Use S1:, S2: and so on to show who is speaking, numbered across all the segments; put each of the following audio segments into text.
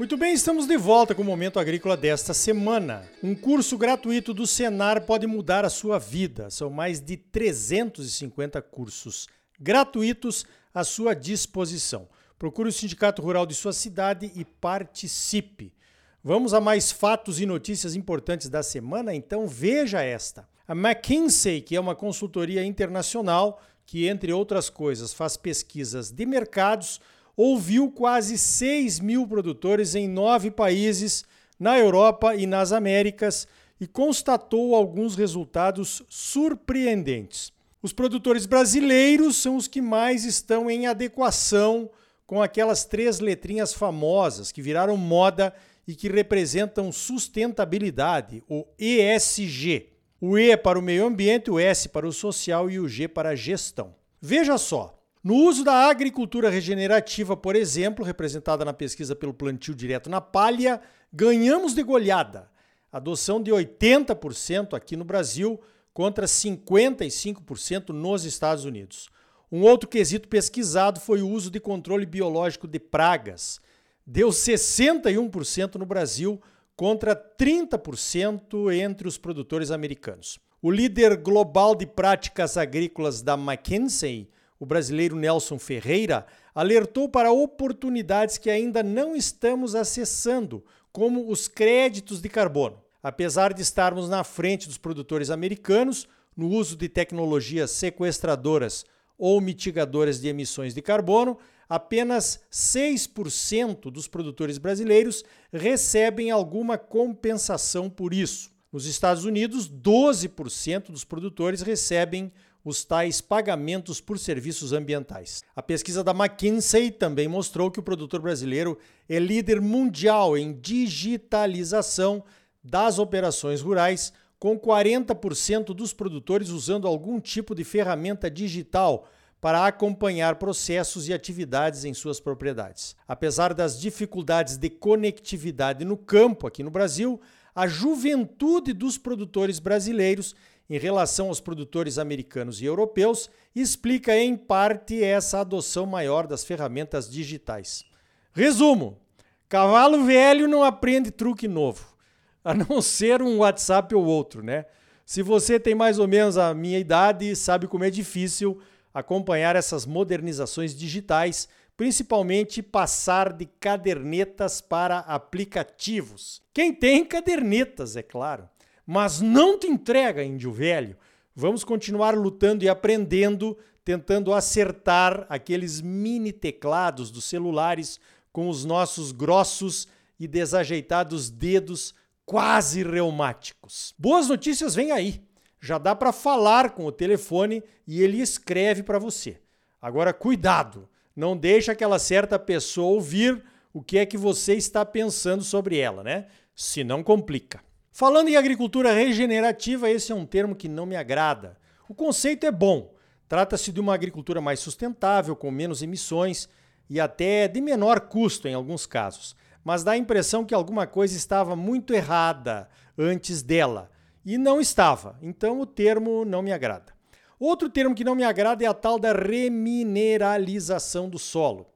S1: Muito bem, estamos de volta com o Momento Agrícola desta semana. Um curso gratuito do Senar pode mudar a sua vida. São mais de 350 cursos gratuitos à sua disposição. Procure o Sindicato Rural de sua cidade e participe. Vamos a mais fatos e notícias importantes da semana? Então veja esta. A McKinsey, que é uma consultoria internacional que, entre outras coisas, faz pesquisas de mercados, ouviu quase 6 mil produtores em nove países, na Europa e nas Américas, e constatou alguns resultados surpreendentes. Os produtores brasileiros são os que mais estão em adequação com aquelas três letrinhas famosas que viraram moda e que representam sustentabilidade, o ESG. O E para o meio ambiente, o S para o social e o G para a gestão. Veja só, no uso da agricultura regenerativa, por exemplo, representada na pesquisa pelo plantio direto na palha, ganhamos de goleada. Adoção de 80% aqui no Brasil contra 55% nos Estados Unidos. Um outro quesito pesquisado foi o uso de controle biológico de pragas. Deu 61% no Brasil contra 30% entre os produtores americanos. O líder global de práticas agrícolas da McKinsey, o brasileiro Nelson Ferreira, alertou para oportunidades que ainda não estamos acessando, como os créditos de carbono. Apesar de estarmos na frente dos produtores americanos no uso de tecnologias sequestradoras ou mitigadoras de emissões de carbono, apenas 6% dos produtores brasileiros recebem alguma compensação por isso. Nos Estados Unidos, 12% dos produtores recebem os tais pagamentos por serviços ambientais. A pesquisa da McKinsey também mostrou que o produtor brasileiro é líder mundial em digitalização das operações rurais, com 40% dos produtores usando algum tipo de ferramenta digital para acompanhar processos e atividades em suas propriedades. Apesar das dificuldades de conectividade no campo aqui no Brasil, a juventude dos produtores brasileiros em relação aos produtores americanos e europeus explica em parte essa adoção maior das ferramentas digitais. Resumo: cavalo velho não aprende truque novo, a não ser um WhatsApp ou outro, né? Se você tem mais ou menos a minha idade, sabe como é difícil acompanhar essas modernizações digitais, principalmente passar de cadernetas para aplicativos. Quem tem cadernetas, é claro mas não te entrega, índio velho. Vamos continuar lutando e aprendendo, tentando acertar aqueles mini teclados dos celulares com os nossos grossos e desajeitados dedos quase reumáticos. Boas notícias vêm aí. Já dá para falar com o telefone e ele escreve para você. Agora cuidado, não deixe aquela certa pessoa ouvir o que é que você está pensando sobre ela, né? Se não complica. Falando em agricultura regenerativa, esse é um termo que não me agrada. O conceito é bom. Trata-se de uma agricultura mais sustentável, com menos emissões e até de menor custo em alguns casos. Mas dá a impressão que alguma coisa estava muito errada antes dela. E não estava. Então o termo não me agrada. Outro termo que não me agrada é a tal da remineralização do solo.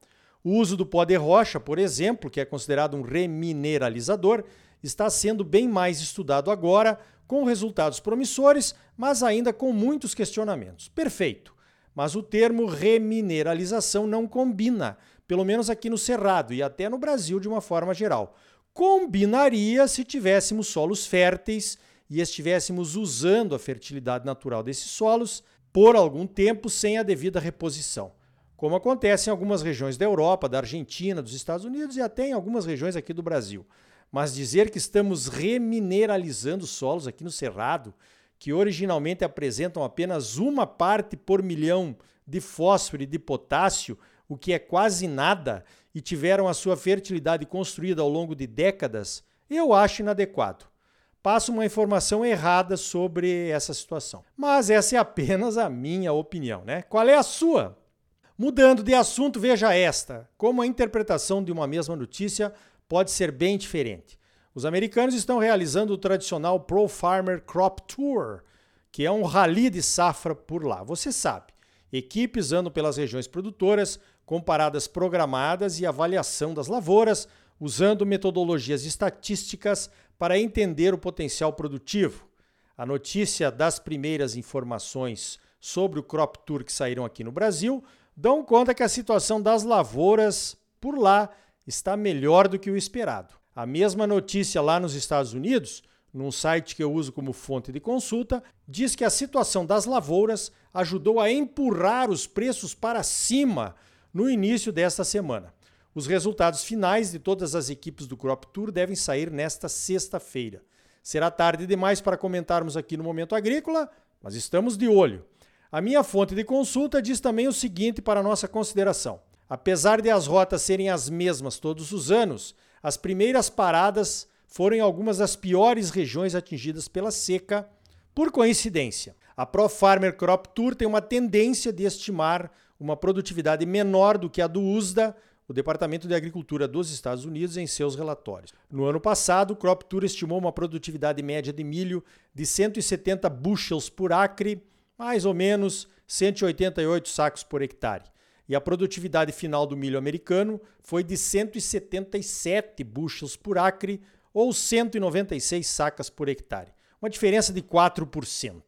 S1: O uso do pó de rocha, por exemplo, que é considerado um remineralizador, está sendo bem mais estudado agora, com resultados promissores, mas ainda com muitos questionamentos. Perfeito. Mas o termo remineralização não combina, pelo menos aqui no Cerrado e até no Brasil de uma forma geral. Combinaria se tivéssemos solos férteis e estivéssemos usando a fertilidade natural desses solos por algum tempo sem a devida reposição, como acontece em algumas regiões da Europa, da Argentina, dos Estados Unidos e até em algumas regiões aqui do Brasil. Mas dizer que estamos remineralizando solos aqui no Cerrado, que originalmente apresentam apenas uma parte por milhão de fósforo e de potássio, o que é quase nada, e tiveram a sua fertilidade construída ao longo de décadas, eu acho inadequado. Passo uma informação errada sobre essa situação. Mas essa é apenas a minha opinião, né? Qual é a sua? Mudando de assunto, veja esta: como a interpretação de uma mesma notícia pode ser bem diferente. Os americanos estão realizando o tradicional Pro Farmer Crop Tour, que é um rally de safra por lá. Você sabe, equipes andam pelas regiões produtoras, com paradas programadas e avaliação das lavouras, usando metodologias estatísticas para entender o potencial produtivo. A notícia das primeiras informações sobre o Crop Tour que saíram aqui no Brasil dão conta que a situação das lavouras por lá está melhor do que o esperado. A mesma notícia lá nos Estados Unidos, num site que eu uso como fonte de consulta, diz que a situação das lavouras ajudou a empurrar os preços para cima no início desta semana. Os resultados finais de todas as equipes do Crop Tour devem sair nesta sexta-feira. Será tarde demais para comentarmos aqui no Momento Agrícola, mas estamos de olho. A minha fonte de consulta diz também o seguinte para nossa consideração. Apesar de as rotas serem as mesmas todos os anos, as primeiras paradas foram em algumas das piores regiões atingidas pela seca, por coincidência. A Pro Farmer Crop Tour tem uma tendência de estimar uma produtividade menor do que a do USDA, o Departamento de Agricultura dos Estados Unidos, em seus relatórios. No ano passado, o Crop Tour estimou uma produtividade média de milho de 170 bushels por acre, mais ou menos 188 sacos por hectare e a produtividade final do milho americano foi de 177 bushels por acre ou 196 sacas por hectare, uma diferença de 4%.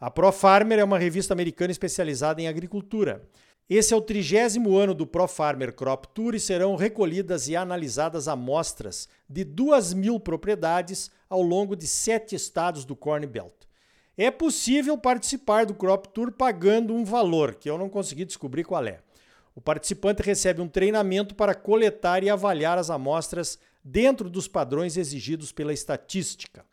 S1: A ProFarmer é uma revista americana especializada em agricultura. Esse é o trigésimo ano do ProFarmer Crop Tour e serão recolhidas e analisadas amostras de 2 mil propriedades ao longo de sete estados do Corn Belt. É possível participar do Crop Tour pagando um valor, que eu não consegui descobrir qual é. O participante recebe um treinamento para coletar e avaliar as amostras dentro dos padrões exigidos pela estatística.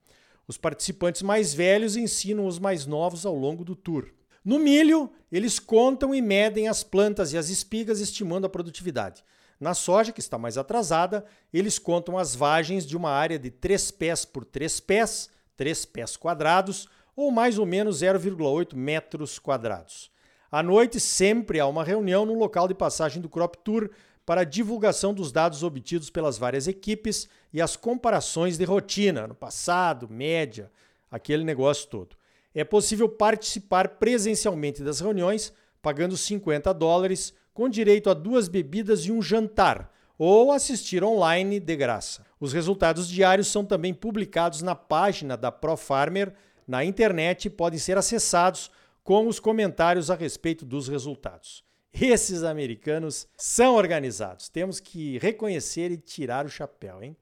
S1: Os participantes mais velhos ensinam os mais novos ao longo do tour. No milho, eles contam e medem as plantas e as espigas, estimando a produtividade. Na soja, que está mais atrasada, eles contam as vagens de uma área de 3 pés por 3 pés, 3 pés quadrados, ou mais ou menos 0,8 metros quadrados. À noite, sempre há uma reunião no local de passagem do Crop Tour para divulgação dos dados obtidos pelas várias equipes e as comparações de rotina, no passado, média, aquele negócio todo. É possível participar presencialmente das reuniões pagando 50 dólares, com direito a duas bebidas e um jantar, ou assistir online de graça. Os resultados diários são também publicados na página da ProFarmer na internet e podem ser acessados com os comentários a respeito dos resultados. Esses americanos são organizados, temos que reconhecer e tirar o chapéu, hein?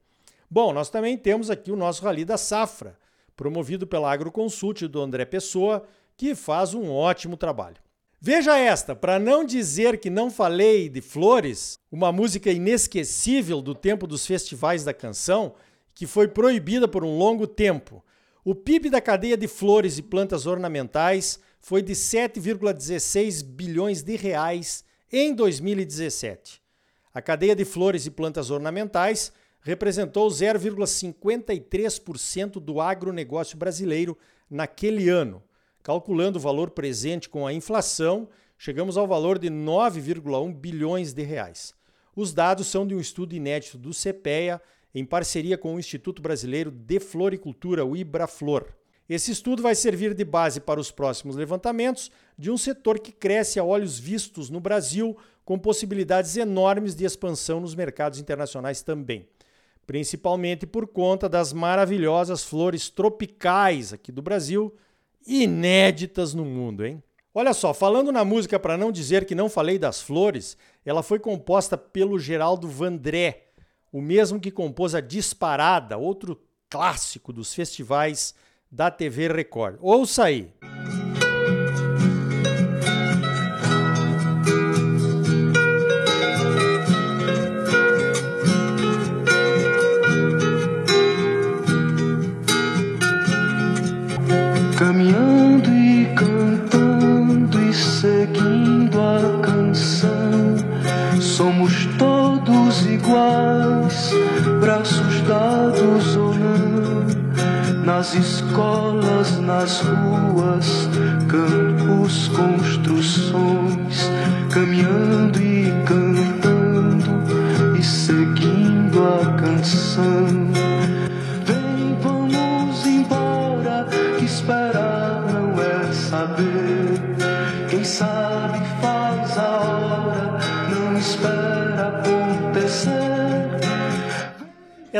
S1: Bom, nós também temos aqui o nosso Rally da Safra, promovido pela Agroconsult do André Pessoa, que faz um ótimo trabalho. Veja esta, para não dizer que não falei de Flores, uma música inesquecível do tempo dos festivais da canção, que foi proibida por um longo tempo. O PIB da cadeia de flores e plantas ornamentais foi de 7,16 bilhões de reais em 2017. A cadeia de flores e plantas ornamentais representou 0,53% do agronegócio brasileiro naquele ano. Calculando o valor presente com a inflação, chegamos ao valor de 9,1 bilhões de reais. Os dados são de um estudo inédito do CPEA em parceria com o Instituto Brasileiro de Floricultura, o IBRAFLOR. Esse estudo vai servir de base para os próximos levantamentos de um setor que cresce a olhos vistos no Brasil, com possibilidades enormes de expansão nos mercados internacionais também, principalmente por conta das maravilhosas flores tropicais aqui do Brasil, inéditas no mundo, hein? Olha só, falando na música para não dizer que não falei das flores, ela foi composta pelo Geraldo Vandré, o mesmo que compôs a Disparada, outro clássico dos festivais da TV Record. Ouça aí.
S2: Caminhando e cantando e seguindo a canção, somos todos iguais, nas escolas, nas ruas, campos, construções,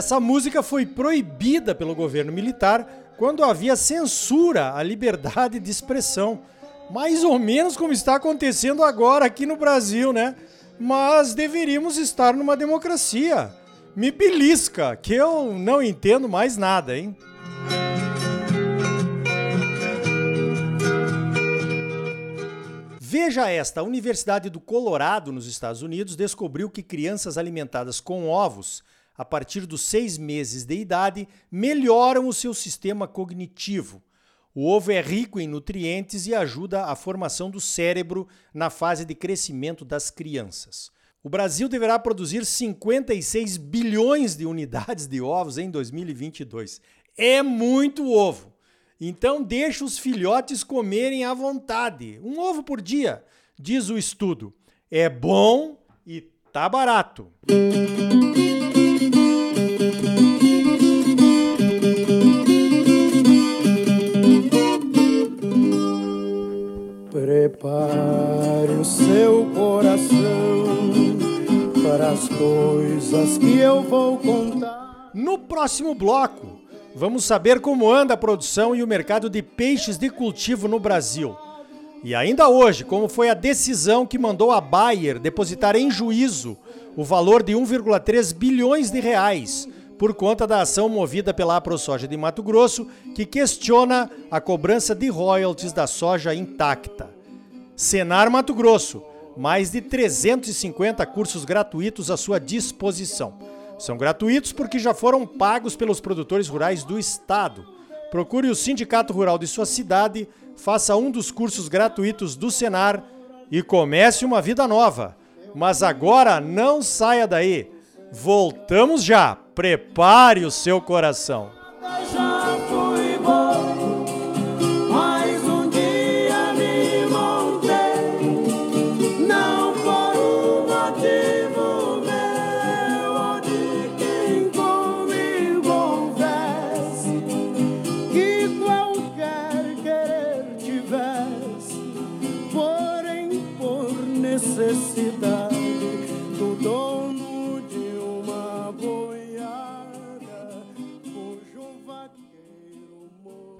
S1: Essa música foi proibida pelo governo militar quando havia censura à liberdade de expressão. Mais ou menos como está acontecendo agora aqui no Brasil, né? Mas deveríamos estar numa democracia. Me belisca, que eu não entendo mais nada, hein? Veja esta: a Universidade do Colorado, nos Estados Unidos, descobriu que crianças alimentadas com ovos a partir dos seis meses de idade melhoram o seu sistema cognitivo. O ovo é rico em nutrientes e ajuda a formação do cérebro na fase de crescimento das crianças. O Brasil deverá produzir 56 bilhões de unidades de ovos em 2022. É muito ovo. Então deixe os filhotes comerem à vontade, um ovo por dia, diz o estudo. É bom e tá barato.
S2: Prepare
S1: próximo bloco, vamos saber como anda a produção e o mercado de peixes de cultivo no Brasil. E ainda hoje, como foi a decisão que mandou a Bayer depositar em juízo o valor de 1,3 bilhões de reais por conta da ação movida pela AproSoja de Mato Grosso, que questiona a cobrança de royalties da soja intacta. Senar Mato Grosso, mais de 350 cursos gratuitos à sua disposição. São gratuitos porque já foram pagos pelos produtores rurais do estado. Procure o Sindicato Rural de sua cidade, faça um dos cursos gratuitos do Senar e comece uma vida nova. Mas agora não saia daí. Voltamos já. Prepare o seu coração.